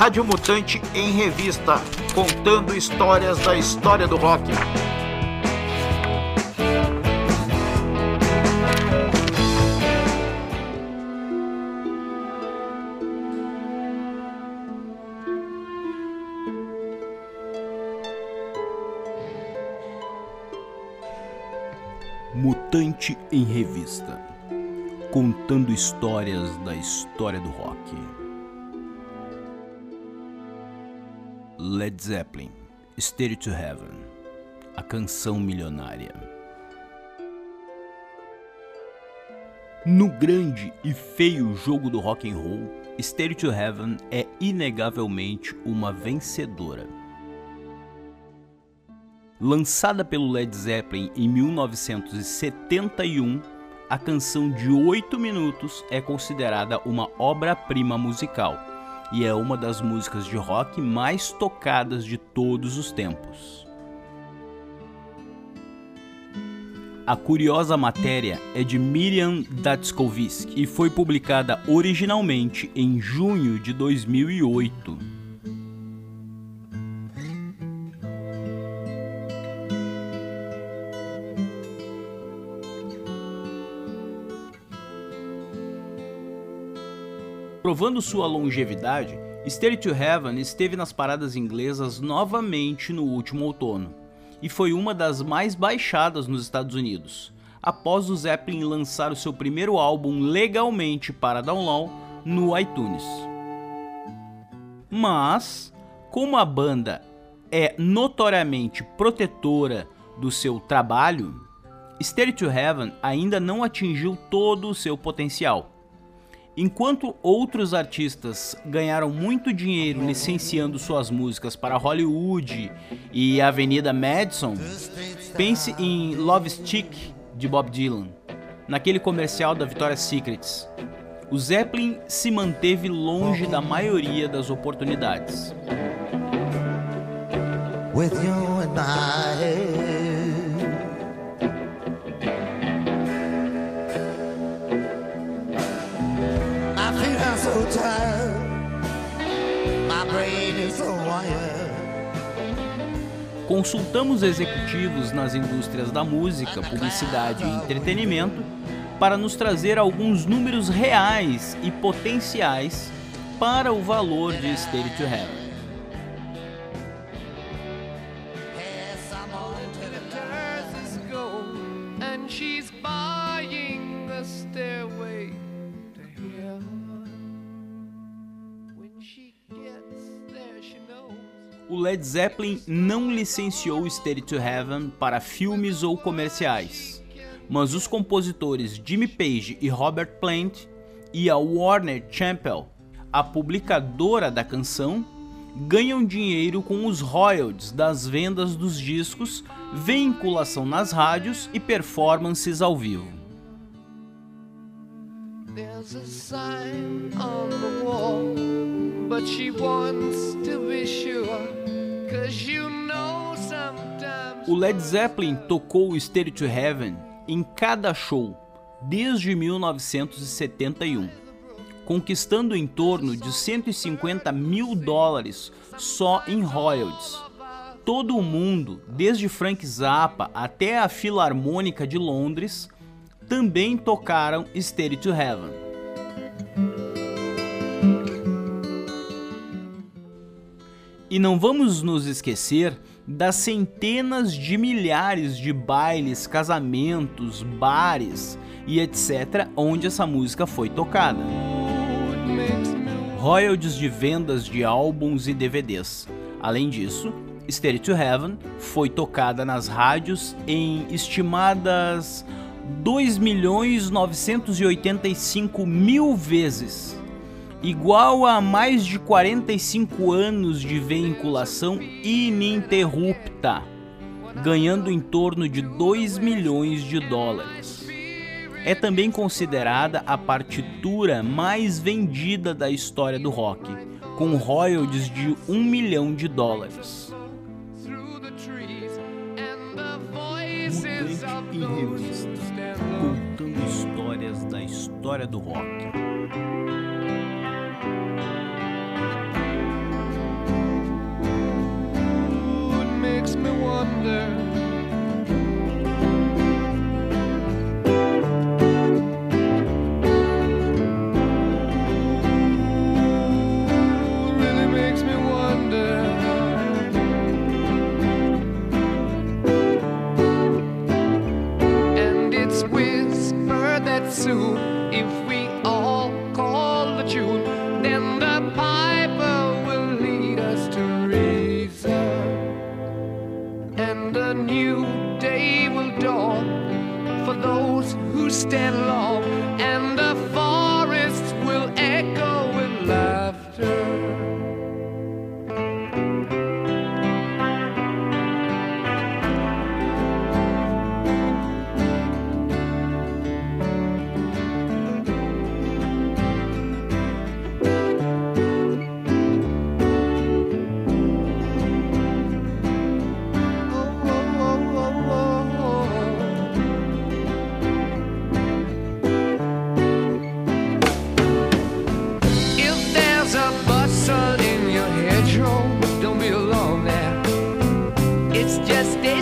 Rádio Mutante em Revista, contando histórias da história do rock. Mutante em Revista contando histórias da história do rock. Led Zeppelin, Stair to Heaven, a canção milionária. No grande e feio jogo do rock and roll, Stair to Heaven é inegavelmente uma vencedora. Lançada pelo Led Zeppelin em 1971, a canção de 8 minutos é considerada uma obra-prima musical e é uma das músicas de rock mais tocadas de todos os tempos. A curiosa matéria é de Miriam Datskovsky e foi publicada originalmente em junho de 2008. Provando sua longevidade, Stair to Heaven esteve nas paradas inglesas novamente no último outono, e foi uma das mais baixadas nos Estados Unidos, após o Zeppelin lançar o seu primeiro álbum legalmente para download no iTunes. Mas, como a banda é notoriamente protetora do seu trabalho, Stair to Heaven ainda não atingiu todo o seu potencial Enquanto outros artistas ganharam muito dinheiro licenciando suas músicas para Hollywood e Avenida Madison, pense em Love Stick de Bob Dylan, naquele comercial da Victoria's Secrets. O Zeppelin se manteve longe da maioria das oportunidades. With you and I. Consultamos executivos nas indústrias da música, publicidade e entretenimento para nos trazer alguns números reais e potenciais para o valor de State to Heaven. O Led Zeppelin não licenciou Steady to Heaven para filmes ou comerciais, mas os compositores Jimmy Page e Robert Plant e a Warner Chappell, a publicadora da canção, ganham dinheiro com os royalties das vendas dos discos, vinculação nas rádios e performances ao vivo. There's a sign on the wall, but she wants to be sure. O Led Zeppelin tocou o Stereo to Heaven em cada show desde 1971, conquistando em torno de 150 mil dólares só em royalties. Todo o mundo, desde Frank Zappa até a Filarmônica de Londres, também tocaram Stereo to Heaven. E não vamos nos esquecer das centenas de milhares de bailes, casamentos, bares e etc. onde essa música foi tocada. Royalties de vendas de álbuns e DVDs. Além disso, Stereo to Heaven foi tocada nas rádios em estimadas 2 milhões 985 mil vezes igual a mais de 45 anos de vinculação ininterrupta, ganhando em torno de 2 milhões de dólares. É também considerada a partitura mais vendida da história do rock, com royalties de 1 milhão de dólares. Mutante em revista, contando histórias da história do rock. me wonder. and a new day will dawn for those who stand long and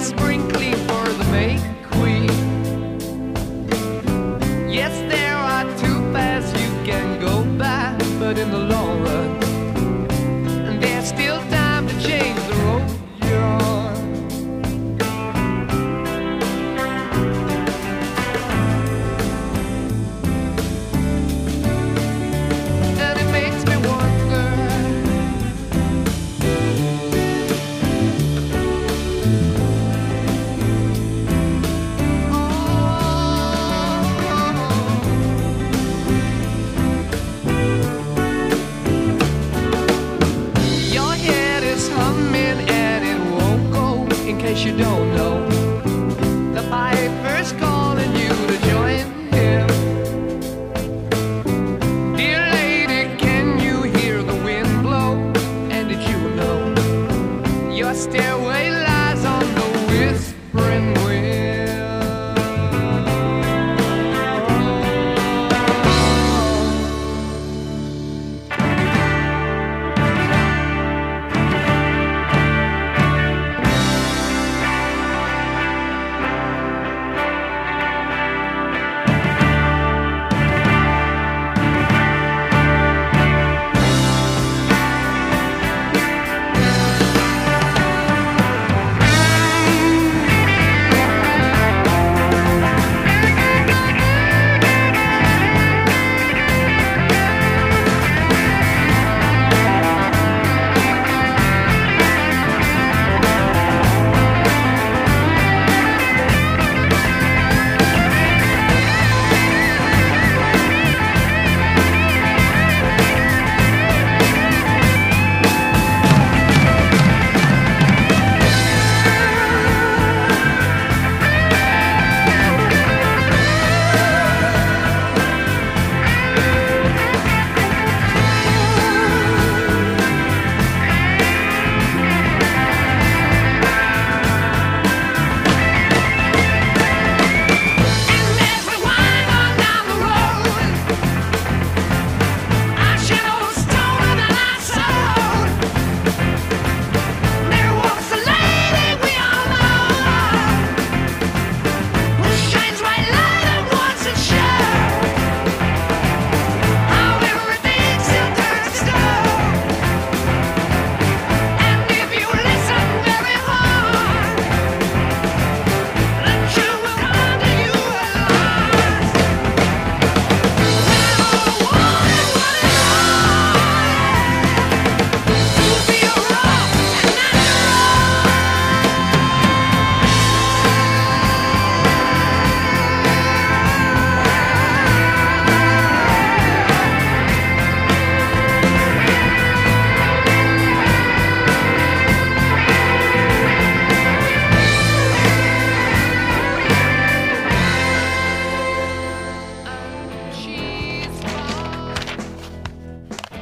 spring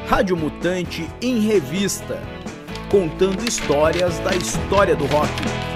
Rádio Mutante em Revista, contando histórias da história do rock.